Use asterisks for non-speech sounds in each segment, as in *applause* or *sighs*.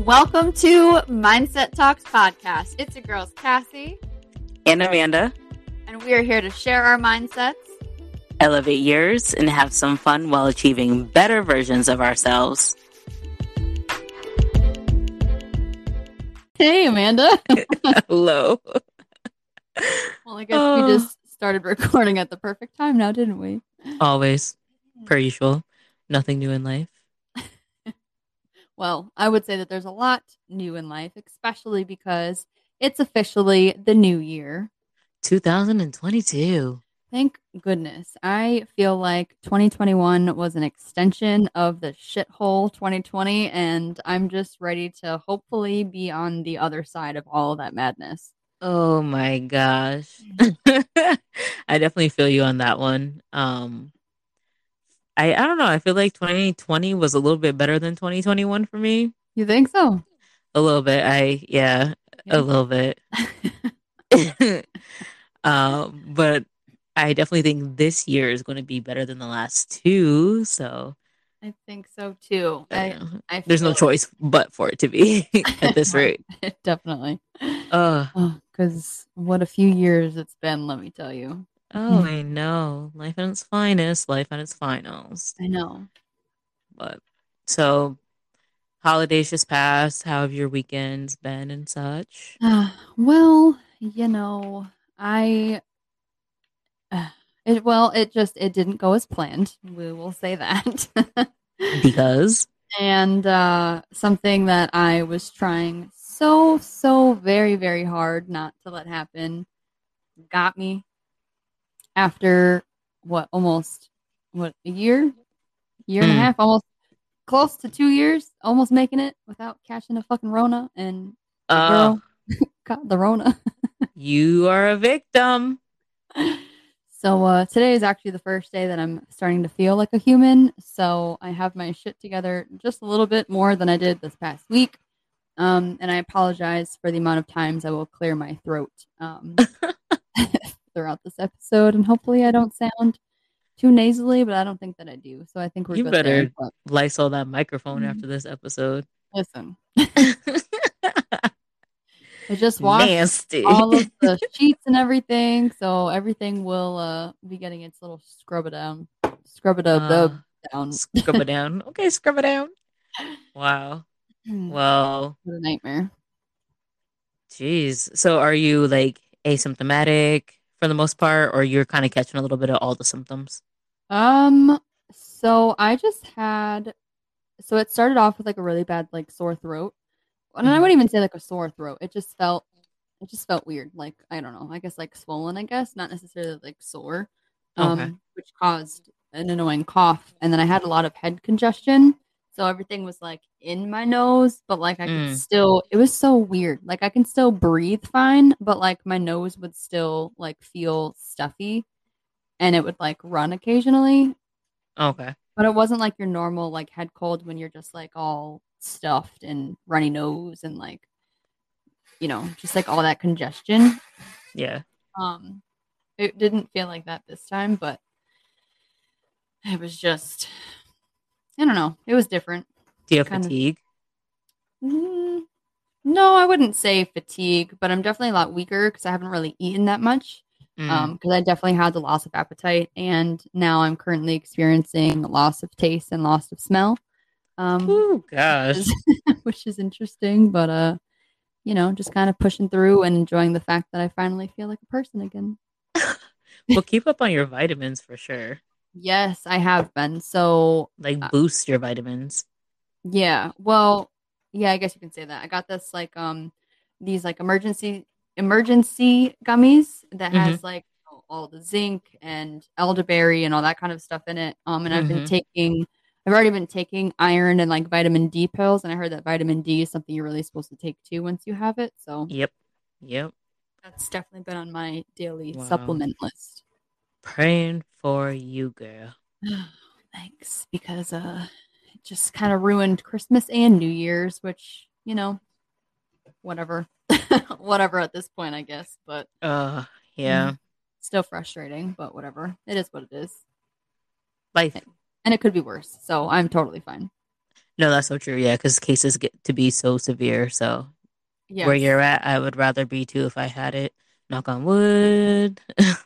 Welcome to Mindset Talks podcast. It's your girls, Cassie, and Amanda. And we are here to share our mindsets, elevate yours, and have some fun while achieving better versions of ourselves. Hey, Amanda. *laughs* Hello. Well, I guess we oh. just started recording at the perfect time now, didn't we? Always, per usual. Nothing new in life. Well, I would say that there's a lot new in life, especially because it's officially the new year 2022. Thank goodness. I feel like 2021 was an extension of the shithole 2020, and I'm just ready to hopefully be on the other side of all of that madness. Oh my gosh. *laughs* I definitely feel you on that one. Um, I I don't know. I feel like 2020 was a little bit better than 2021 for me. You think so? A little bit. I yeah, yeah. a little bit. um, *laughs* *laughs* but I definitely think this year is going to be better than the last two. So I think so too. I, I there's no choice but for it to be *laughs* at this rate. Definitely. Uh, because oh, what a few years it's been. Let me tell you. Oh, I know. Life at its finest, life at its finals. I know. But so holidays just passed. How have your weekends been and such? Uh, *sighs* well, you know, I uh, it well, it just it didn't go as planned. We will say that. *laughs* because and uh something that I was trying so so very very hard not to let happen got me after what almost what a year, year and a hmm. half, almost close to two years, almost making it without catching a fucking Rona and uh, got *laughs* the Rona. *laughs* you are a victim. So uh, today is actually the first day that I'm starting to feel like a human. So I have my shit together just a little bit more than I did this past week. Um, and I apologize for the amount of times I will clear my throat. Um, *laughs* throughout this episode, and hopefully I don't sound too nasally, but I don't think that I do. So I think we're you better there, Lysol that microphone mm-hmm. after this episode. Listen. *laughs* I just washed Nasty. all of the *laughs* sheets and everything, so everything will uh, be getting its little scrub it down, scrub it up, uh, down, scrub it down. Okay, scrub it down. Wow. Hmm. Well, what a nightmare. Jeez. So, are you like asymptomatic? For the most part, or you're kind of catching a little bit of all the symptoms? Um, so I just had, so it started off with like a really bad like sore throat, and mm-hmm. I wouldn't even say like a sore throat. It just felt, it just felt weird. Like I don't know, I guess like swollen. I guess not necessarily like sore, um, okay. which caused an annoying cough, and then I had a lot of head congestion. So everything was like in my nose, but like I could mm. still, it was so weird. Like I can still breathe fine, but like my nose would still like feel stuffy and it would like run occasionally. Okay. But it wasn't like your normal like head cold when you're just like all stuffed and runny nose and like, you know, just like all that congestion. Yeah. Um, it didn't feel like that this time, but it was just I don't know. It was different. Do you have kind fatigue? Of, mm, no, I wouldn't say fatigue, but I'm definitely a lot weaker because I haven't really eaten that much. Mm. Um, because I definitely had the loss of appetite, and now I'm currently experiencing loss of taste and loss of smell. Um, oh gosh, which is, *laughs* which is interesting, but uh, you know, just kind of pushing through and enjoying the fact that I finally feel like a person again. *laughs* well, keep up on your vitamins for sure. Yes, I have been. So like uh, boost your vitamins. Yeah. Well, yeah, I guess you can say that. I got this like um these like Emergen-C Emergen-C gummies that mm-hmm. has like all the zinc and elderberry and all that kind of stuff in it. Um and mm-hmm. I've been mm-hmm. taking I've already been taking iron and like vitamin D pills and I heard that vitamin D is something you're really supposed to take too once you have it. So Yep. Yep. That's definitely been on my daily wow. supplement list. Praying for you, girl. *sighs* Thanks, because uh, it just kind of ruined Christmas and New Year's, which you know, whatever, *laughs* whatever at this point, I guess. But uh, yeah, mm, still frustrating, but whatever. It is what it is. Life, and it could be worse. So I'm totally fine. No, that's so true. Yeah, because cases get to be so severe. So where you're at, I would rather be too if I had it. Knock on wood. *laughs*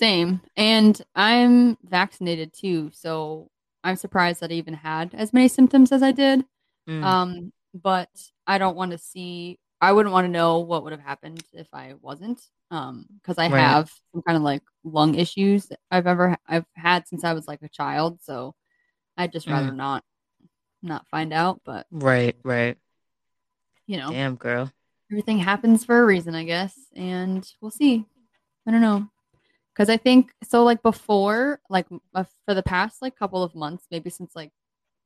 Same. And I'm vaccinated too, so I'm surprised that I even had as many symptoms as I did. Mm, Um, but I don't want to see I wouldn't want to know what would have happened if I wasn't. Um, because I Right. have some kind of like lung issues I've ever I've had since I was like a child, so I'd just rather Mm. not not find out, but right, right. you know, Damn, girl. everything happens for a reason, I guess, and we'll see. I don't know. Cuz I think so like before, like uh, for the past like couple of months, maybe since like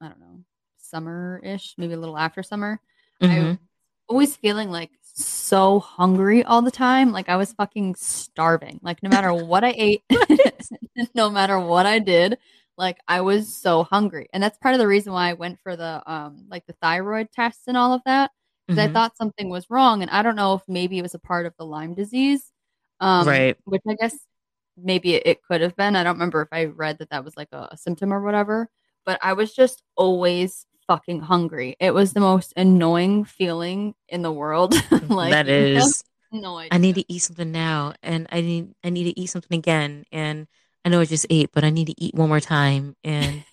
I don't know, summer-ish, maybe a little after summer, I Mhm. always feeling like so hungry all the time. Like I was fucking starving. Like no matter what I ate, *laughs* *laughs* no matter what I did, like I was so hungry. And that's part of the reason why I went for the um like the thyroid tests and all of that. Because I Mhm. thought something was wrong. And I don't know if maybe it was a part of the Lyme disease. Um, Right. which I guess maybe it, could have been. I don't remember if I read that that was like a, a symptom or whatever. But I was just always fucking hungry. It was the most annoying feeling in the world. *laughs* Mm, like that *laughs* is. no idea. I need to eat something now, and I need I need to eat something again, and I know I just ate, but I need to eat one more time, and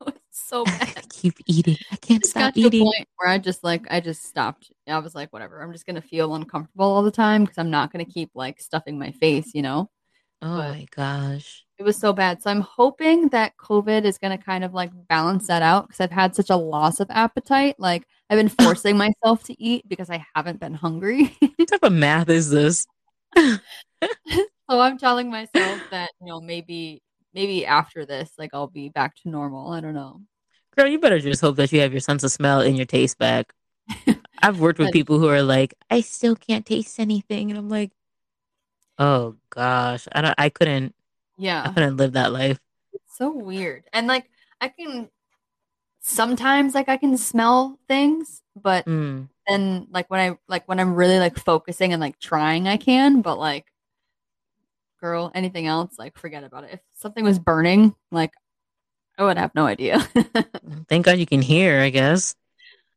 *laughs* so I keep eating. I can't stop got to a eating. where I just like I just stopped. I was like, whatever. I'm just gonna feel uncomfortable all the time because I'm not gonna keep like stuffing my face, you know. Oh But my gosh. it was so bad. So I'm hoping that COVID is gonna kind of like balance that out because I've had such a loss of appetite. Like I've been *laughs* forcing myself to eat because I haven't been hungry. What type of math is this? *laughs* *laughs* so I'm telling myself that you know maybe maybe after this like I'll be back to normal. I don't know. Girl, you better just hope that you have your sense of smell and your taste back. I've worked with people who are like, I still can't taste anything, and I'm like, oh gosh, I don't, I couldn't, Yeah, I couldn't live that life. It's so weird. And like I can sometimes like I can smell things, but Mm. then like when I like when I'm really like focusing and like trying I can, but like girl, anything else, like forget about it. If something was burning, like I would have no idea. *laughs* Thank God you can hear. I guess.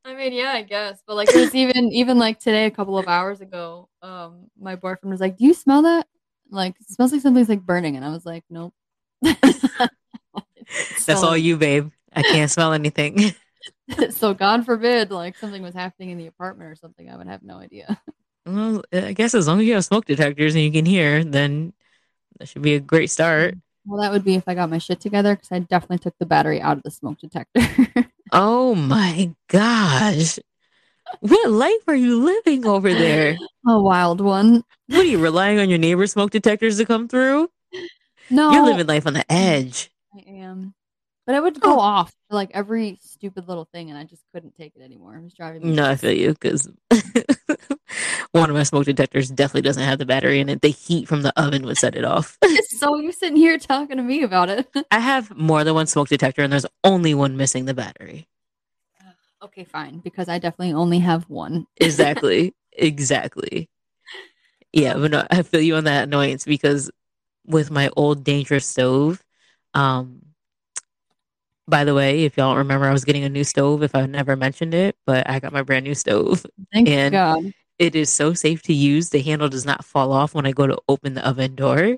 I mean, yeah, I guess. But like it was even *laughs* even like today, a couple of hours ago, um, my boyfriend was like, Do you smell that? Like it smells like something's like burning and I was like, Nope. *laughs* That's all you, babe. I can't smell anything. *laughs* so God forbid, like something was happening in the apartment or something, I would have no idea. well, I guess as long as you have smoke detectors and you can hear, then that should be a great start. Well, that would be if I got my shit together because I definitely took the battery out of the smoke detector. Oh my gosh. What life are you living over there? A wild one. What are you relying on your neighbor's smoke detectors to come through? No, You're living life on the edge. I am. But it would go Oh. off for like every stupid little thing, and I just couldn't take it anymore. It was driving me. No, I feel you because *laughs* one of my smoke detectors definitely doesn't have the battery in it. The heat from the oven would set it off. *laughs* so you're sitting here talking to me about it. *laughs* I have more than one smoke detector, and there's only one missing the battery. okay, fine, because I definitely only have one. Exactly. exactly. Yeah, but no, I feel you on that annoyance because with my old dangerous stove, um, by the way, if y'all remember, I was getting a new stove if I never mentioned it, but I got my brand new stove. Thank And- God. It is so safe to use. The handle does not fall off when I go to open the oven door.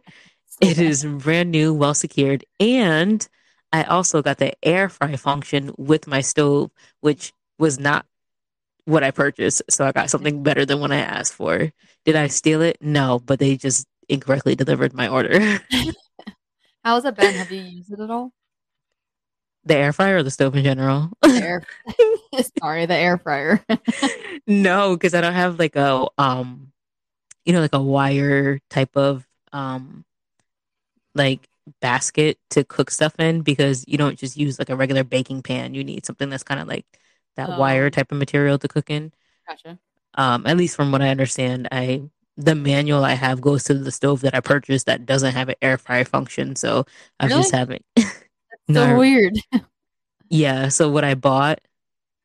It brand new, well secured, and I also got the air fry function with my stove, which was not what I purchased. So I got something better than what I asked for. Did I steal it? No, but they just incorrectly delivered my order. *laughs* *laughs* How's it been? Have you used it at all? The air fryer or the stove in general? The *laughs* air. *laughs* Sorry, the air fryer. no, because I don't have like a um, you know, like a wire type of um, like basket to cook stuff in because you don't just use like a regular baking pan. You need something that's kind of like that wire Oh. type of material to cook in. gotcha. Um, at least from what I understand, I the manual I have goes to the stove that I purchased that doesn't have an air fryer function. So I was just having *laughs* So No. weird. *laughs* Yeah, so what I bought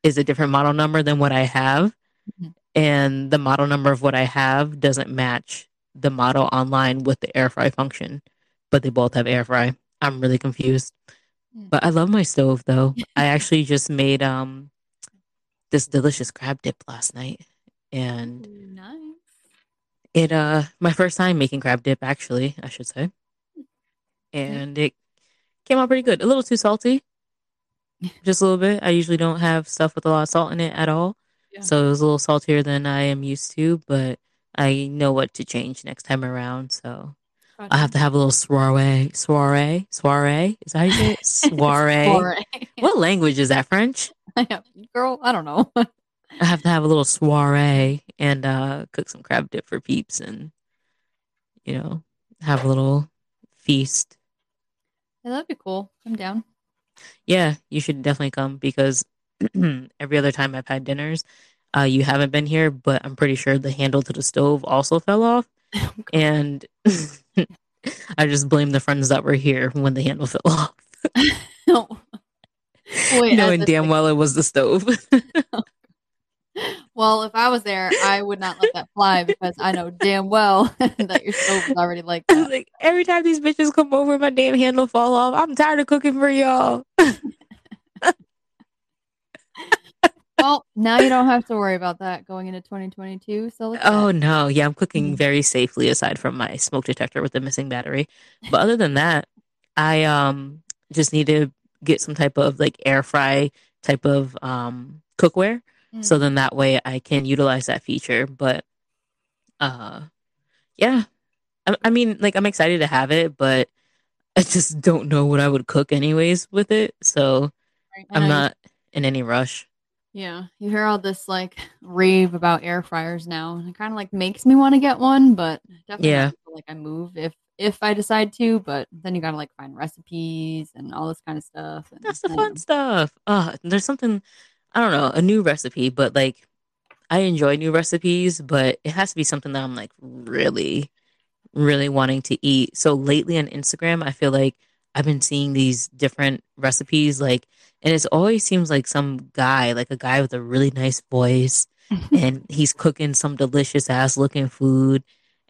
is a different model number than what I have. Mhm. And the model number of what I have doesn't match the model online with the air fry function, but they both have air fry. I'm really confused. Mm. But I love my stove though. I actually just made um this delicious crab dip last night, and nice. it uh my first time making crab dip actually, I should say, and it came out pretty good. A little too salty, *laughs* just a little bit. I usually don't have stuff with a lot of salt in it at all, Yeah. so it was a little saltier than I am used to. But I know what to change next time around, so I have to have a little soiree, soiree, soiree. Is that how you say it? *laughs* Soiree. Soiree. What language is that? French? *laughs* Girl, I don't know. I have to have a little soiree and uh, cook some crab dip for peeps, and you know, have a little feast. Yeah, that'd be cool. I'm down. Yeah, you should definitely come because *clears throat* every other time I've had dinners, uh, you haven't been here, but I'm pretty sure the handle to the stove also fell off, *laughs* and *laughs* I just blame the friends that were here when the handle fell off, *laughs* no. Wait, knowing damn if- well it was the stove. Well, if I was there, I would not let that fly because I know damn well *laughs* that your stove is already like that. like every time these bitches come over, my damn handle fall off. I'm tired of cooking for y'all. *laughs* Well, now you don't have to worry about that going into 2022. So look at Oh that. no, yeah, I'm cooking Mhm. very safely aside from my smoke detector with the missing battery. But other than that, I um just need to get some type of like air fry type of um cookware. So Mm. then that way I can utilize that feature. But uh yeah. I, I mean like I'm excited to have it, but I just don't know what I would cook anyways with it. So Right, I'm not in any rush. Yeah, you hear all this like rave about air fryers now, and it kind of like makes me want to get one, but definitely Yeah. like I move if if I decide to. But then you gotta like find recipes and all this kind of stuff. And, That's the fun stuff. Uh, there's something I don't know, a new recipe, but like I enjoy new recipes, but it has to be something that I'm like really, really wanting to eat. So lately on Instagram, I feel like I've been seeing these different recipes, like, and it always seems like some guy, like a guy with a really nice voice, mm-hmm. and he's cooking some delicious ass looking food,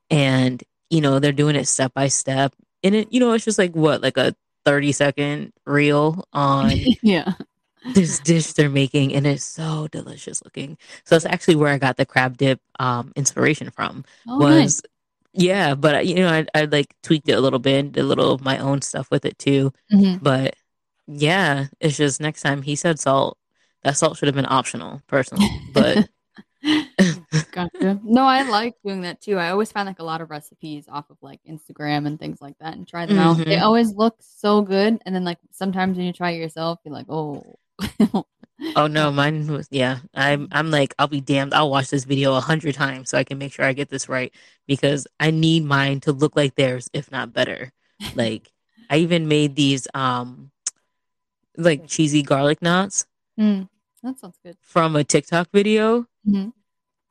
and you know they're doing it step by step, and it, you know, it's just like what, like a 30 second reel on *laughs* yeah, this dish they're making and it's so delicious looking so that's actually where i got the crab dip um inspiration from oh, was nice. yeah but you know I, I like tweaked it a little bit did a little of my own stuff with it too Mhm. but yeah it's just next time he said salt that salt should have been optional personally but *laughs* Gotcha. No, I like doing that too. I always find like a lot of recipes off of like Instagram and things like that and try them out. They Mhm. always look so good, and then like sometimes when you try it yourself, you're like, oh. Oh no mine was yeah i'm i'm like i'll be damned i'll watch this video a hundred times so i can make sure i get this right because i need mine to look like theirs if not better like *laughs* i even made these um like cheesy garlic knots Mm, that sounds good. from a tiktok video Mhm.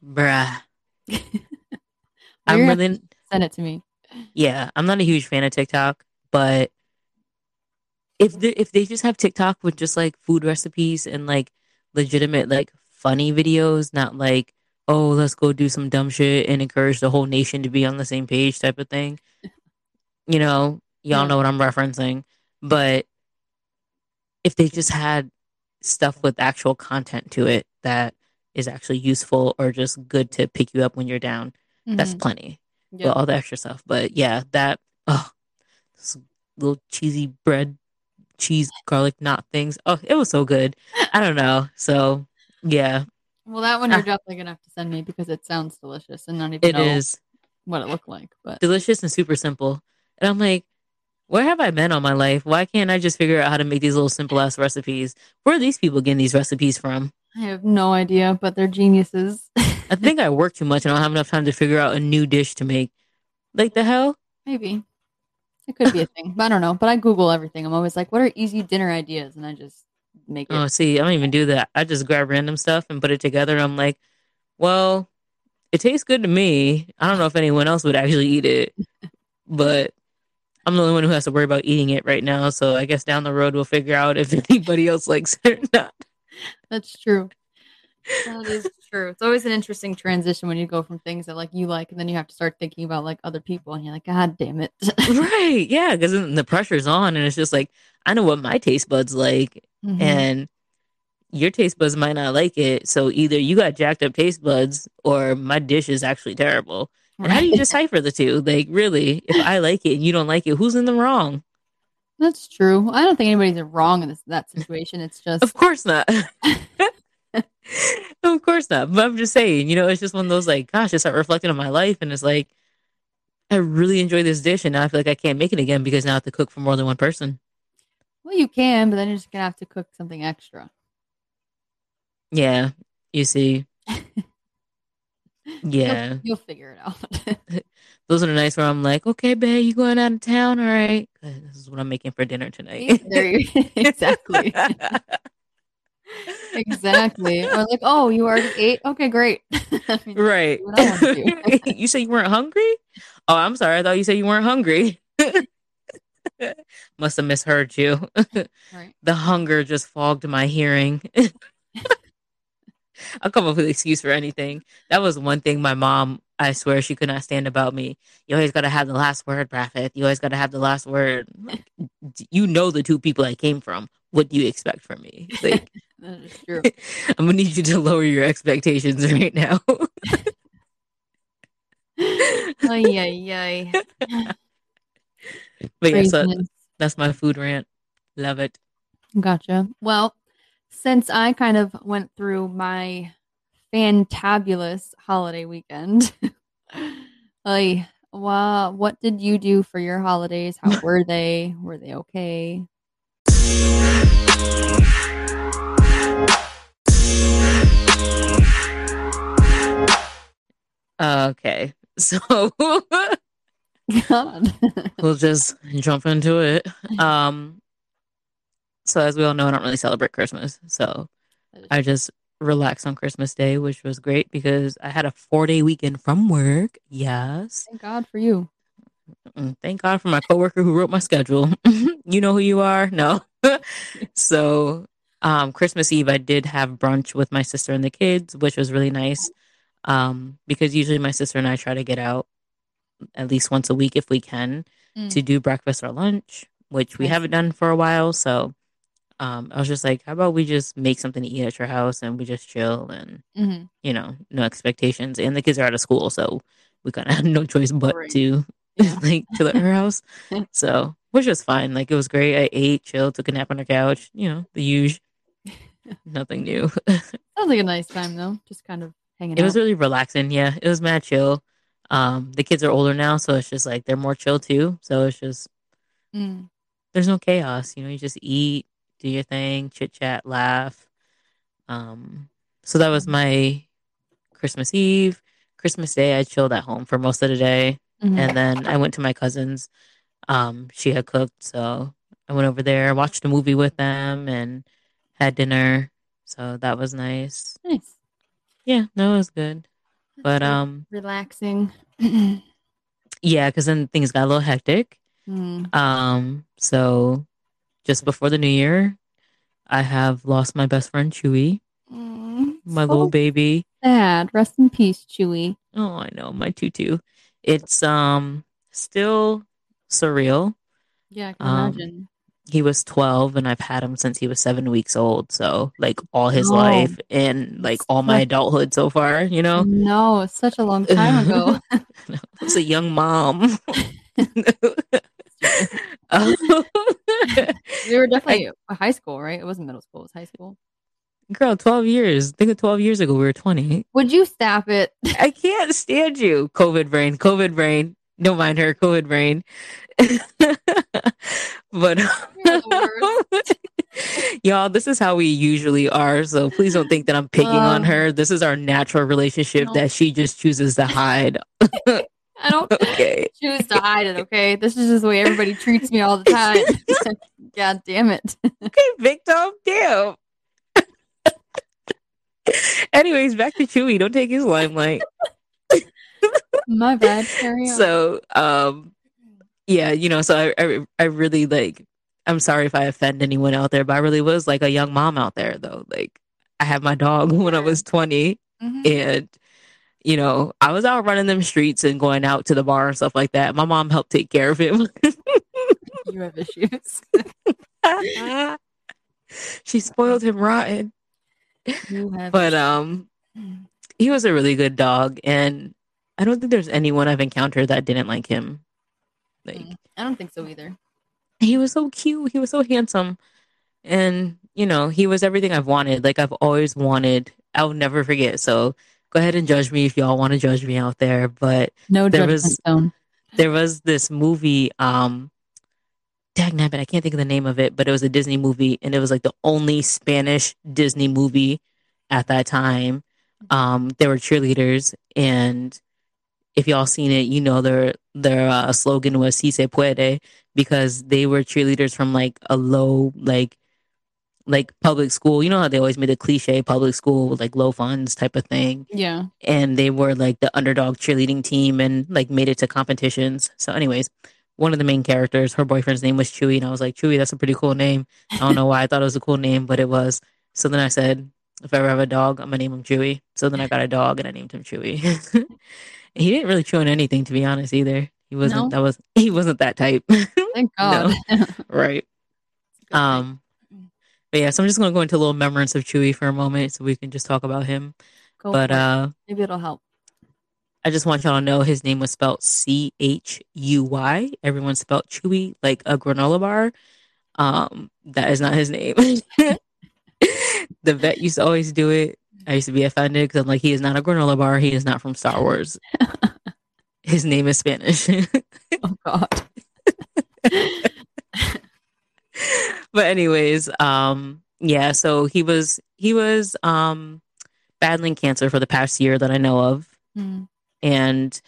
bruh *laughs* i'm really Send it to me. yeah i'm not a huge fan of tiktok but if they, if they just have tiktok with just like food recipes and like legitimate like funny videos not like oh let's go do some dumb shit and encourage the whole nation to be on the same page type of thing *laughs* you know y'all Yeah. know what i'm referencing but if they just had stuff with actual content to it that is actually useful or just good to pick you up when you're down that's Mhm. plenty Yeah. well, all the extra stuff. But yeah, that oh, this little cheesy bread, cheese garlic knot things. Oh, it was so good. I don't know. So yeah, Well, that one you're Ah. definitely gonna have to send me because it sounds delicious and not even it know is what it looked like. But delicious and super simple. And I'm like, where have I been all my life? Why can't I just figure out how to make these little simple ass recipes? Where are these people getting these recipes from? I have no idea. But they're geniuses. I think I work too much and I don't have enough time to figure out a new dish to make. Like the hell? Maybe it could be a thing, but I don't know. But I Google everything. I'm always like, what are easy dinner ideas, and I just make it. Oh, see, I don't even do that. I just grab random stuff and put it together. I'm like, well, it tastes good to me. I don't know if anyone else would actually eat it, *laughs* but I'm the only one who has to worry about eating it right now. So I guess down the road we'll figure out if *laughs* anybody else likes it or not. That's true. That is true. It's always an interesting transition when you go from things that like you like, and then you have to start thinking about like other people, and you're like, God damn it. right? *laughs* Yeah, because the pressure's on, and it's just like I know what my taste buds like, Mhm. and your taste buds might not like it. So either you got jacked up taste buds or my dish is actually terrible. And how do you decipher the two? Like, really, if I like it and you don't like it, who's in the wrong? That's true. I don't think anybody's wrong in this that situation. It's just Of course not. *laughs* of course not. But I'm just saying, you know, it's just one of those like, gosh, I start reflecting on my life and it's like, I really enjoy this dish and now I feel like I can't make it again because now I have to cook for more than one person. well, you can, but then you're just gonna have to cook something extra. Yeah, you see. *laughs* Yeah. You'll, you'll figure it out. *laughs* Those are the nights where I'm like, okay, babe, you going out of town? All right. This is what I'm making for dinner tonight. there you *laughs* exactly. Exactly. Or like, oh, you already ate? Okay, great. *laughs* I mean, right. what I want to do. *laughs* you said you weren't hungry? Oh, I'm sorry. I thought you said you weren't hungry. *laughs* Must have misheard you. Right. The hunger just fogged my hearing. I'll come up with an excuse for anything. That was one thing my mom, I swear, she could not stand about me. You always got to have the last word, Braffett. You always got to have the last word. You know the two people I came from. What do you expect from me? *laughs* Like, That is true. *laughs* I'm gonna need you to lower your expectations right now. *laughs* Ay, ay, ay. but yeah, so that's my food rant. Love it. Gotcha. Well, since I kind of went through my fantabulous holiday weekend, like, wow, what did you do for your holidays? How were they? Were they okay? Okay, so *laughs* *laughs* we'll just jump into it. *laughs* Um, so as we all know, I don't really celebrate Christmas, so I just relaxed on Christmas Day, which was great because I had a four day weekend from work. Yes. Thank God for you. Thank God for my coworker who wrote my schedule. you know who you are? No. *laughs* so, um, Christmas Eve, I did have brunch with my sister and the kids, which was really nice. Um, because usually my sister and I try to get out at least once a week if we can Mm. to do breakfast or lunch, which we Nice. haven't done for a while. So, um, I was just like, how about we just make something to eat at your house and we just chill and Mhm. you know, no expectations. And the kids are out of school, so we kind of had no choice but Right. to *laughs* Yeah. like to let her house. *laughs* so, which was fine. Like it was great. I ate, chilled, took a nap on the couch. You know, the usual. *laughs* Nothing new. *laughs* Sounds like a nice time though. Just kind of hanging it out. was really relaxing. Yeah, it was mad chill. Um, the kids are older now, so it's just like they're more chill too. So it's just Mm. there's no chaos. You know, you just eat, do your thing, chit chat, laugh. Um, so that was my Christmas Eve. Christmas Day, I chilled at home for most of the day, Mhm. and then I went to my cousin's. Um, she had cooked, so I went over there, watched a movie with them, and had dinner. So that was nice. nice. Yeah, no, it was good. But That's um, relaxing. *clears throat* yeah, because then things got a little hectic. Mm. Um, so just before the new year, I have lost my best friend Chewy, Mm, my so little baby. sad. Rest in peace, Chewy. Oh, I know, my tutu. It's um still surreal. Yeah, I can Um, imagine. He was 12 and I've had him since he was 7 weeks old, so like all his Oh. life and like all my Such- adulthood so far, you know. No, it's such a long *laughs* time ago. *laughs* I was a young mom. *laughs* Um, we were definitely high school, right? It wasn't middle school; it was high school. Girl, 12 years. Think of 12 years ago, we were 20. Would you stop it? I can't stand you. COVID brain, COVID brain. Don't mind her, COVID brain. *laughs* but *laughs* y'all, this is how we usually are. So please don't think that I'm picking on Um, her. This is our natural relationship that she just chooses to hide. I don't *laughs* Okay. choose to hide it. Okay, this is just the way everybody treats me all the time. God damn it! Okay, Victim. Damn. Anyways, back to Chewy. Don't take his limelight. My bad. So um yeah you know so I, I i really like i'm sorry if i offend anyone out there but i really was like a young mom out there though. Like i had my dog *laughs* when i was 20 Mhm. and you know i was out running them streets and going out to the bar and stuff like that. My mom helped take care of him. *laughs* You have issues. *laughs* she spoiled him rotten. But um, he was a really good dog, and I don't think there's anyone I've encountered that didn't like him. Like Mm, I don't think so either. he was so cute, he was so handsome, and you know he was everything I've wanted. Like I've always wanted. I'll never forget. So go ahead and judge me if y'all want to judge me out there, but No There was- zone. there was this movie um Dagnabbit, I can't think of the name of it, but it was a Disney movie and it was like the only Spanish Disney movie at that time. Um there were cheerleaders and if y'all seen it, you know their their uh, slogan was "Si se puede" because they were cheerleaders from like a low like like public school. You know how they always made a cliche public school with like low funds type of thing Yeah. and they were like the underdog cheerleading team and like made it to competitions. So, anyways, one of the main characters, her boyfriend's name was Chewy, and I was like, Chewy, that's a pretty cool name. I don't know why I thought it was a cool name, but it was. So then I said, if I ever have a dog, I'm gonna name him Chewy. So then I got a dog and I named him Chewy. *laughs* he didn't really chew on anything, to be honest, either. He wasn't No? that was *laughs* he wasn't that type, *laughs* Thank God. *laughs* right? Um, but yeah, so I'm just gonna go into a little remembrance of Chewy for a moment, so we can just talk about him. Go but uh, maybe it'll help. I just want y'all to know his name was spelled C H U Y. Everyone spelled Chewy like a granola bar. Um, that is not his name. the vet used to always do it. I used to be offended because I'm like, he is not a granola bar. He is not from Star Wars. *laughs* his name is Spanish. Oh God. *laughs* but anyways, um, yeah. So he was he was um battling cancer for the past year that I know of. Mm. and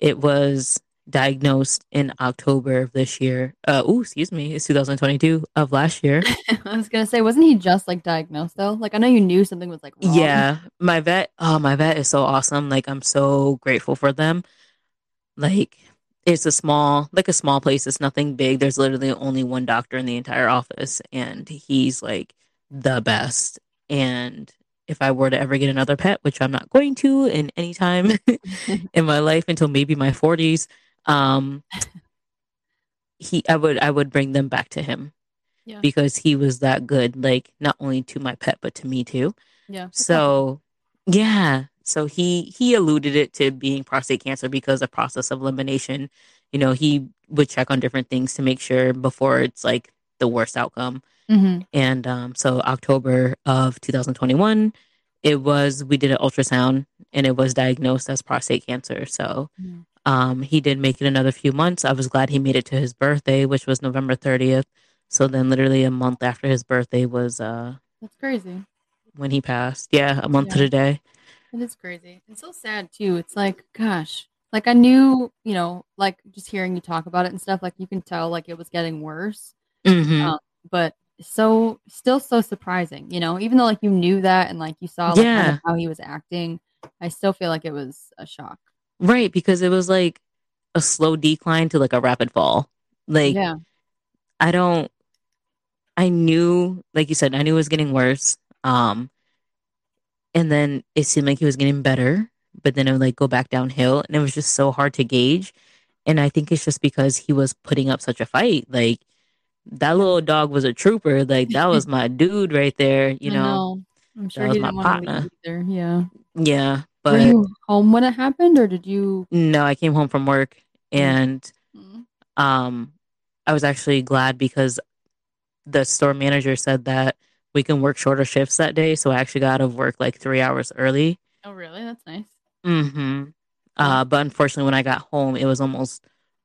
it was diagnosed in October of this year. Uh, oh, excuse me, it's 2022 of last year. *laughs* I was gonna say, wasn't he just like diagnosed though? Like I know you knew something was like wrong. yeah, my vet. Oh, my vet is so awesome. Like I'm so grateful for them. Like it's a small, like a small place. It's nothing big. There's literally only one doctor in the entire office, and he's like the best. And if I were to ever get another pet, which I'm not going to in any time *laughs* *laughs* in my life until maybe my 40s, um, he, I would, I would bring them back to him Yeah. because he was that good. Like not only to my pet, but to me too. Yeah. So yeah. So he he alluded it to being prostate cancer because the process of elimination. You know, he would check on different things to make sure before it's like the worst outcome. hmm And um, so October of 2021, it was we did an ultrasound and it was diagnosed as prostate cancer. So Mhm. um, he did make it another few months. I was glad he made it to his birthday, which was November 30th. So then, literally a month after his birthday was uh, That's crazy. when he passed. Yeah, a month to Yeah. the day. It is crazy. It's so sad too. It's like, gosh, like I knew, you know, like just hearing you talk about it and stuff, like you can tell like it was getting worse. hmm Um, but so still so surprising, you know, even though like you knew that and like you saw like kind Yeah. of how he was acting, I still feel like it was a shock. Right, because it was like a slow decline to like a rapid fall. Like yeah. I don't I knew like you said, I knew it was getting worse. Um and then it seemed like he was getting better, but then it would like go back downhill and it was just so hard to gauge. And I think it's just because he was putting up such a fight. Like that little dog was a trooper. Like that was *laughs* my dude right there, you I know. I'm sure was he my didn't want to partner. Yeah. Yeah. Were But you home when it happened or did you no, I came home from work and Mm. um I was actually glad because the store manager said that we can work shorter shifts that day. So I actually got out of work like three hours early. Oh really? That's nice. hmm Uh, but unfortunately, when I got home, it was almost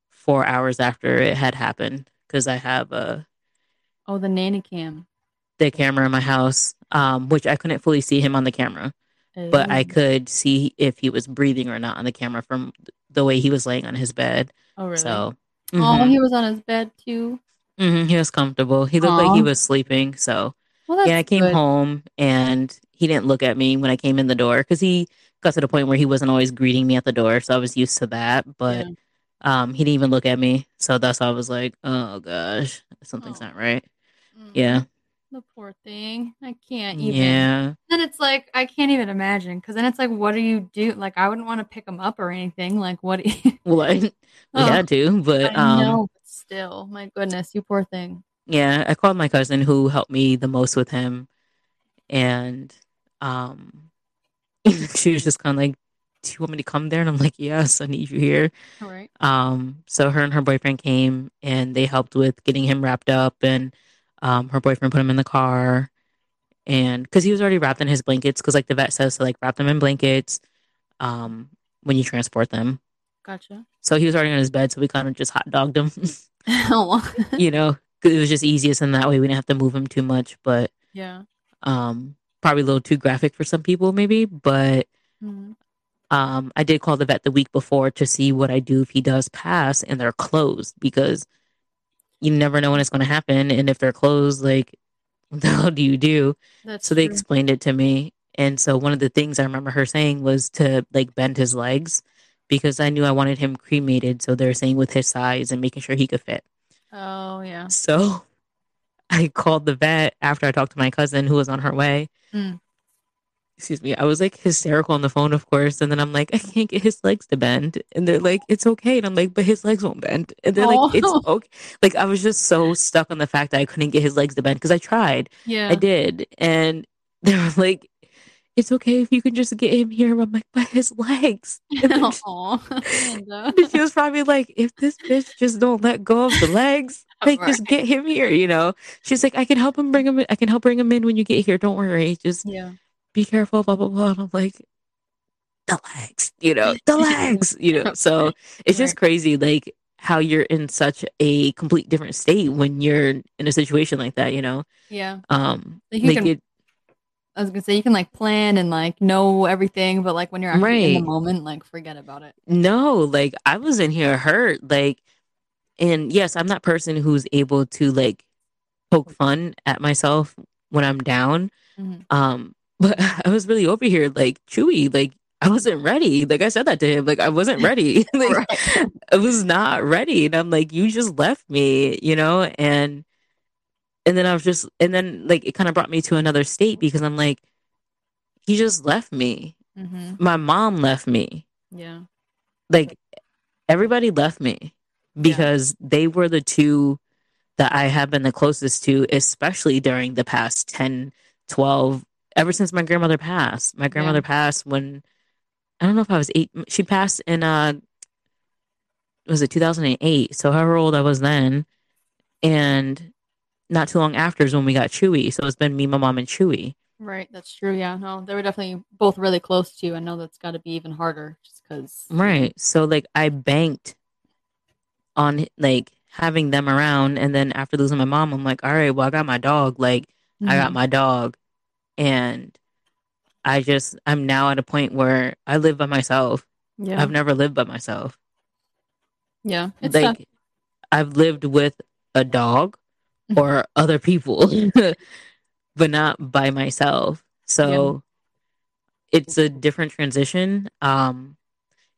four hours after it had happened because I have a Oh, the nanny cam. the camera in my house, um, which I couldn't fully see him on the camera, but I Oh. could see if he was breathing or not on the camera from the way he was laying on his bed. Oh really? So, Oh, mhm, he was on his bed too. mhm, he was comfortable. He looked like he was sleeping. So, Well, yeah, I came good. home and he didn't look at me when I came in the door because he got to the point where he wasn't always greeting me at the door. So I was used to that. But Yeah. Um, he didn't even look at me. So that's why I was like, oh gosh, something's Aw. not right. Mm, Yeah. The poor thing. I can't even. Yeah. Then it's like I can't even imagine because then it's like, what do you do? Like I wouldn't want to pick him up or anything. Like what? Do you, *laughs* Well, I, we Oh, had to, but um, know, but still, my goodness, you poor thing. yeah, I called my cousin who helped me the most with him. And Um, *laughs* she was just kind of like, "Do you want me to come there?" And I'm like, "Yes, I need you here." All right. Um, so her and her boyfriend came and they helped with getting him wrapped up, and um, her boyfriend put him in the car, and because he was already wrapped in his blankets, because like the vet says to like wrap them in blankets, um, when you transport them. Gotcha. So he was already on his bed, so we kind of just hot dogged him. *laughs* *laughs* oh, you know, 'cause it was just easiest, and that way we didn't have to move him too much. But yeah. um, probably a little too graphic for some people, maybe. But Mhm. Um, I did call the vet the week before to see what I do if he does pass and they're closed because you never know when it's going to happen. And if they're closed, like, *laughs* what the hell do you do? That's So they true. explained it to me. And so one of the things I remember her saying was to like bend his legs because I knew I wanted him cremated. So they're saying with his size and making sure he could fit. Oh yeah. So *laughs* I called the vet after I talked to my cousin who was on her way. Mm. Excuse me. I was like hysterical on the phone, of course. And then I'm like, I can't get his legs to bend. And they're like, it's okay. And I'm like, but his legs won't bend. And they're like, it's Oh. okay. Like, I was just so stuck on the fact that I couldn't get his legs to bend because I tried. Yeah. I did. And *laughs* they were like, it's okay if you can just get him here. I'm like, but his legs. *laughs* And Amanda. *laughs* she was probably like, if this bitch just don't let go of the legs, like just get him here, you know? She's like, I can help him bring him in. I can help bring him in when you get here. Don't worry. Just Yeah. Be careful, blah, blah, blah. And I'm like, the legs, you know, *laughs* the legs, you know. So it's just crazy, like how you're in such a complete different state when you're in a situation like that, you know? Yeah. Um, Like, can- it, I was gonna say you can like plan and like know everything, but like when you're actually in the moment, like forget about it. No, like I was in here hurt. Like, and yes, I'm that person who's able to like poke fun at myself when I'm down. Mhm. Um, but *laughs* I was really over here like Chewy, like I wasn't ready. Like I said that to him, like I wasn't ready. *laughs* like Right. I was not ready. And I'm like, you just left me, you know? And and then I was just and then like it kind of brought me to another state because I'm like, he just left me. hmm My mom left me. Yeah. like everybody left me because they were the two that I have been the closest to, especially during the past 10, 12, ever since my grandmother passed. My grandmother passed when I don't know if I was eight. She passed in uh was it 2008? So however old I was then. And not too long after is when we got Chewy. So it's been me, my mom, and Chewy. Right. That's true. Yeah. No, they were definitely both really close to you. I know that's got to be even harder just because. Right. So like I banked on like having them around and then after losing my mom, I'm like, all right, well I got my dog. Like I got my dog. And I just I'm now at a point where I live by myself. Yeah. I've never lived by myself. yeah. It's like tough. I've lived with a dog or other people, *laughs* but not by myself. So it's a different transition. Um,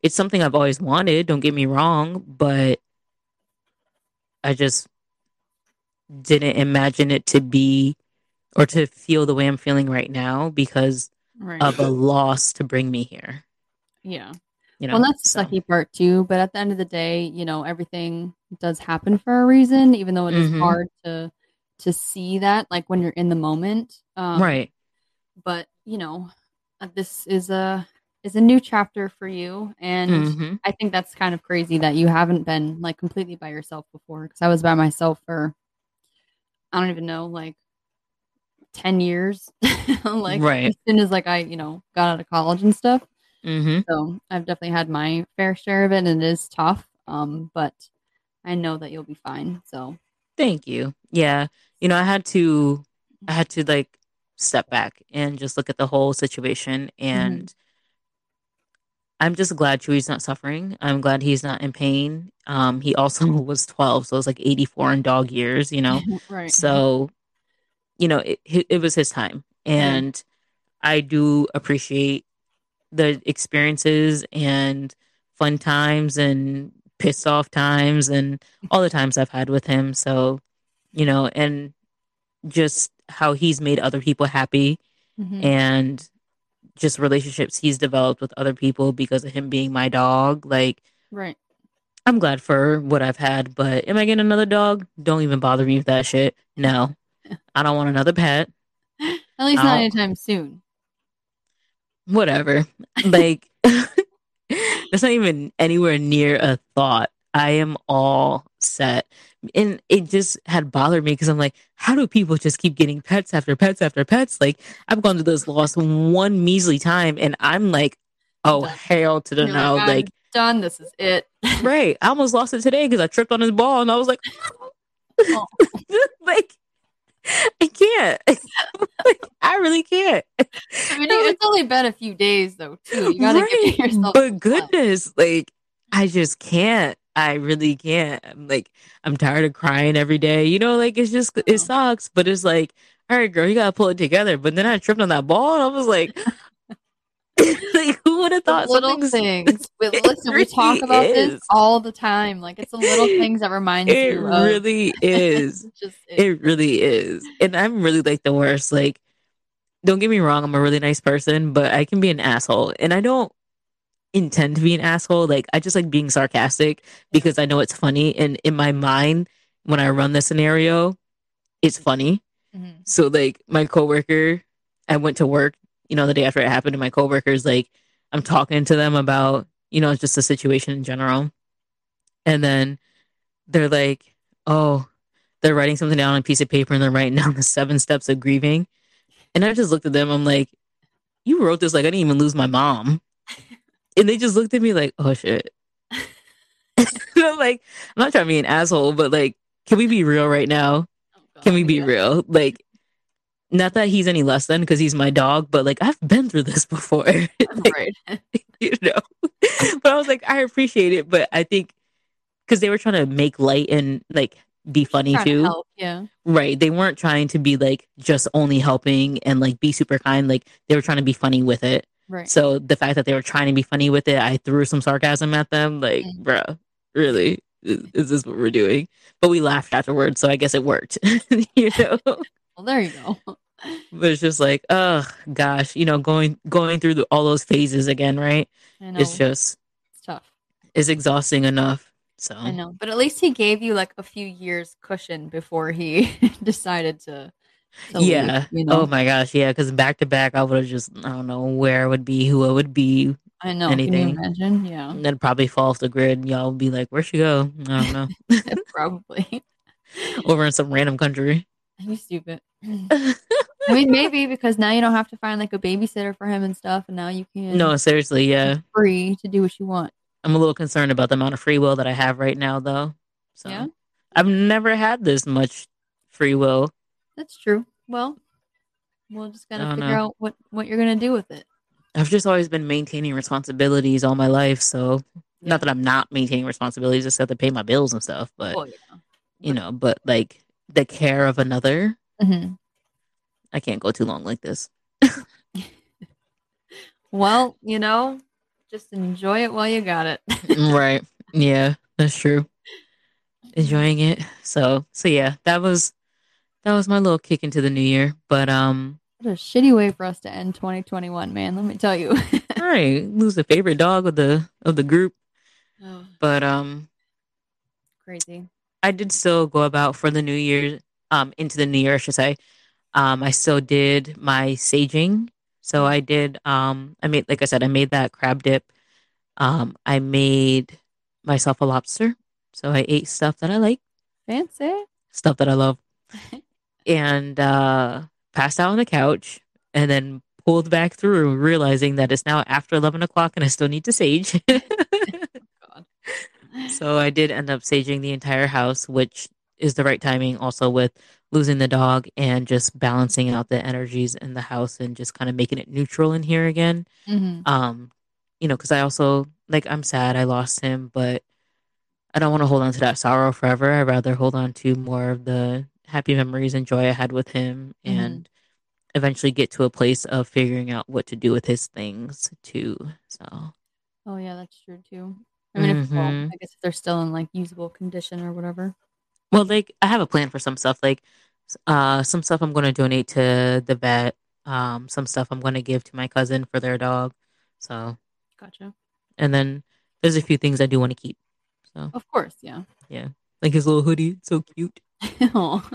it's something I've always wanted. Don't get me wrong, but I just didn't imagine it to be or to feel the way I'm feeling right now because Right. of a loss to bring me here. yeah. You know, Well, that's so. the sucky part too. But at the end of the day, you know, everything does happen for a reason, even though it is Mhm. hard to to see that, like when you're in the moment. Um, right. But you know, uh, this is a is a new chapter for you, and hmm I think that's kind of crazy that you haven't been like completely by yourself before. Because I was by myself for I don't even know, like ten years. *laughs* like Right. as soon as like I you know got out of college and stuff. hmm So I've definitely had my fair share of it, and it is tough. Um, but I know that you'll be fine. So Thank you. Yeah. You know, I had to I had to like step back and just look at the whole situation and I'm just glad Chewy's not suffering. I'm glad he's not in pain. Um he also *laughs* was 12, so it was like 84 in dog years, you know. *laughs* right. So, you know, it it was his time and I do appreciate the experiences and fun times and pissed off times and all the times I've had with him. So, you know, and just how he's made other people happy Mhm. and just relationships he's developed with other people because of him being my dog. Like, right. I'm glad for what I've had, but am I getting another dog? Don't even bother me with that shit. No, I don't want another pet. *laughs* At least not anytime soon. whatever. *laughs* Like *laughs* that's not even anywhere near a thought. I am all set. And it just had bothered me because I'm like, how do people just keep getting pets after pets after pets? Like, I've gone through this loss one measly time and I'm like, oh, hell to the no. I'm Like, done. This is it. right. I almost lost it today because I tripped on his ball and I was like, Oh. like, *laughs* I can't. like, *laughs* I really can't. I mean, it's only been a few days though, too. You gotta give *laughs* yourself. But time. goodness, like I just can't. I really can't. I'm like I'm tired of crying every day. You know, like it's just it sucks. But it's like, all right, girl, you gotta pull it together. But then I tripped on that ball and I was like, *laughs* like who would have thought little things. *laughs* Listen, we talk about is. this all the time. Like it's the little *laughs* things that remind it you. Of, really is. Just it, It really is. And I'm really like the worst. Like, don't get me wrong, I'm a really nice person, but I can be an asshole. And I don't intend to be an asshole. Like, I just like being sarcastic because I know it's funny. And in my mind, when I run the scenario, it's funny. Mhm. So, like, my coworker, I went to work, you know, the day after it happened, and my coworkers, like, I'm talking to them about, you know, just the situation in general. And then they're like, oh, they're writing something down on a piece of paper and they're writing *laughs* down the seven steps of grieving. And I just looked at them, I'm like, you wrote this like I didn't even lose my mom. *laughs* And they just looked at me like, oh shit. *laughs* I'm like, I'm not trying to be an asshole, but like, can we be real right now? Oh, God, Can we be yeah. real? Like, not that he's any less than because he's my dog, but like I've been through this *laughs* before. Like, right. *laughs* you know. *laughs* but I was like, I appreciate it, but I think because they were trying to make light and like be funny to too. help, Yeah. Right. They weren't trying to be like just only helping and like be super kind. Like they were trying to be funny with it. Right. So the fact that they were trying to be funny with it, I threw some sarcasm at them. Like, Mm. bruh, really? Is, is this what we're doing? But we laughed afterwards, so I guess it worked. you know? Well, there you go. *laughs* But it's just like, oh gosh, you know, going going through the, all those phases again, right? I know. It's just it's tough. it's exhausting enough. So I know. But at least he gave you like a few years cushion before he *laughs* decided to. to leave, yeah. you know? Oh my gosh, yeah. Because back to back, I would have just I don't know where I would be, who I would be, I know. Can anything. you imagine? Yeah. and then probably fall off the grid. And y'all would be like, "Where'd she go?" I don't know. *laughs* Probably. Over in some random country. *laughs* You stupid. *laughs* I mean, maybe because now you don't have to find like a babysitter for him and stuff, and now you can No, seriously, yeah. free to do what you want. I'm a little concerned about the amount of free will that I have right now, though. So Yeah, I've never had this much free will. that's true. Well, we'll just gotta figure know. out what what you're gonna do with it. I've just always been maintaining responsibilities all my life. So Yeah. not that I'm not maintaining responsibilities, just have to pay my bills and stuff. But Well, yeah. you know, but like the care of another, Mhm. I can't go too long like this. *laughs* Well, you know, just enjoy it while you got it. *laughs* right. Yeah, that's true. Enjoying it. So so yeah, that was that was my little kick into the new year. But um What a shitty way for us to end 2021, man. Let me tell you. all *laughs* right, lose the favorite dog of the of the group. oh, But um crazy. I did still go about for the new year, um, into the new year, I should say. Um, I still did my saging. So I did, um, I made, like I said, I made that crab dip. Um, I made myself a lobster. So I ate stuff that I like, Fancy. stuff that I love, *laughs* and uh, passed out on the couch and then pulled back through, realizing that it's now after 11 o'clock and I still need to sage. *laughs* So I did end up saging the entire house, which is the right timing also with losing the dog and just balancing out the energies in the house and just kind of making it neutral in here again. hmm Um, you know, because I also like I'm sad I lost him, but I don't want to hold on to that sorrow forever. I'd rather hold on to more of the happy memories and joy I had with him Mhm. and eventually get to a place of figuring out what to do with his things too. So Oh yeah, that's true too. I mean, if, well. I guess if they're still in like usable condition or whatever. Well, like I have a plan for some stuff. Like, uh, some stuff I'm going to donate to the vet. Um, some stuff I'm going to give to my cousin for their dog. So, Gotcha. and then there's a few things I do want to keep. So, Of course, yeah. Yeah, like his little hoodie, it's so cute. *laughs* oh,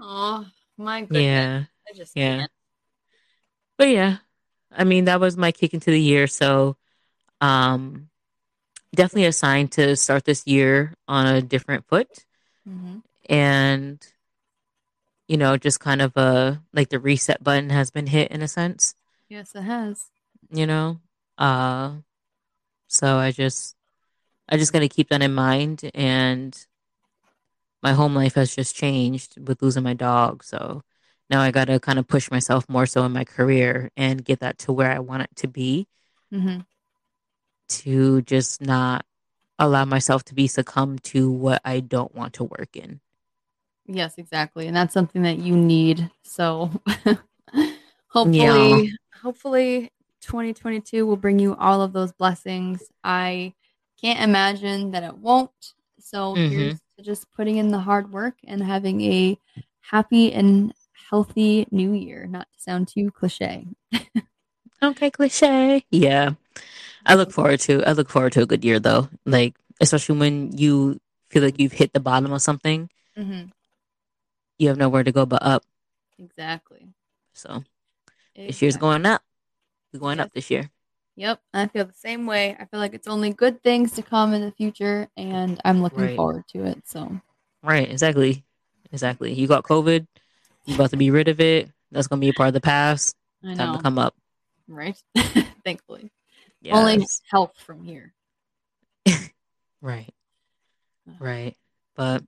oh, my goodness. yeah, I just yeah. can't. but yeah, I mean that was my kick into the year. So, um, definitely a sign to start this year on a different foot, Mm-hmm. and you know, just kind of a like the reset button has been hit in a sense. Yes, it has. You know, uh, so I just I just got to keep that in mind and my home life has just changed with losing my dog. So now I got to kind of push myself more so in my career and get that to where I want it to be Mm-hmm. To just not allow myself to be succumb to what I don't want to work in. Yes, exactly. And that's something that you need. So *laughs* hopefully, hopefully 2022 will bring you all of those blessings. I can't imagine that it won't. So Mhm. here's just putting in the hard work and having a happy and healthy new year. Not to sound too cliche. *laughs* Okay, cliche. Yeah. I look forward to I look forward to a good year though. Like especially when you feel like you've hit the bottom of something, Mm-hmm. you have nowhere to go but up. Exactly. So this year's going up. We're going Yes. up this year. Yep, I feel the same way. I feel like it's only good things to come in the future, and I'm looking Right. forward to it. So, Right, exactly. Exactly. You got COVID, you about to be rid of it. That's gonna be a part of the past. I Time know, to come up. right? *laughs* Thankfully, Yes. only health from here. *laughs* Right. Right. But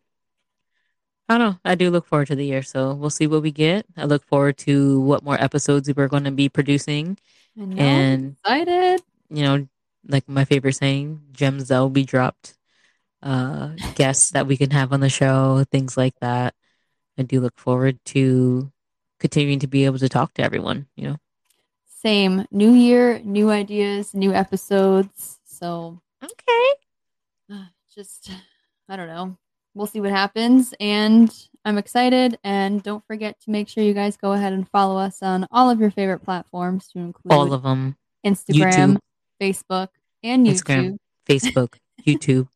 I don't know. I do look forward to the year, so we'll see what we get. I look forward to what more episodes we're going to be producing, know. and excited. you know, like my favorite saying, gems that will be dropped, uh, guests that we can have on the show, things like that. I do look forward to continuing to be able to talk to everyone. You know. Same. New year, new ideas, new episodes. So, Okay. uh, just I don't know. We'll see what happens, and I'm excited. And don't forget to make sure you guys go ahead and follow us on all of your favorite platforms, to include All of them. Instagram, Facebook, and YouTube. Instagram. Facebook, *laughs* YouTube,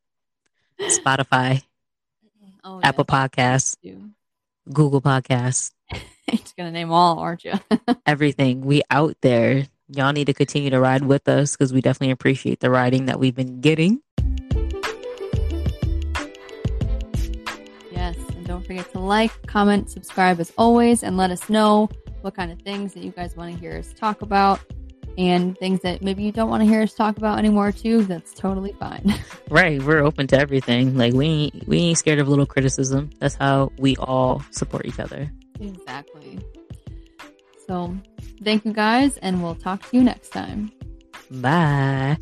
Spotify, Oh, Apple Podcasts. Google Podcasts, *laughs* You're gonna name all, aren't you? *laughs* everything. We out there. Y'all need to continue to ride with us because we definitely appreciate the riding that we've been getting. yes, and don't forget to like, comment, subscribe as always, and let us know what kind of things that you guys want to hear us talk about, and things that maybe you don't want to hear us talk about anymore too. That's totally fine. *laughs* Right, we're open to everything. Like we ain't, we ain't scared of a little criticism. That's how we all support each other. Exactly. So, thank you guys, and we'll talk to you next time. Bye.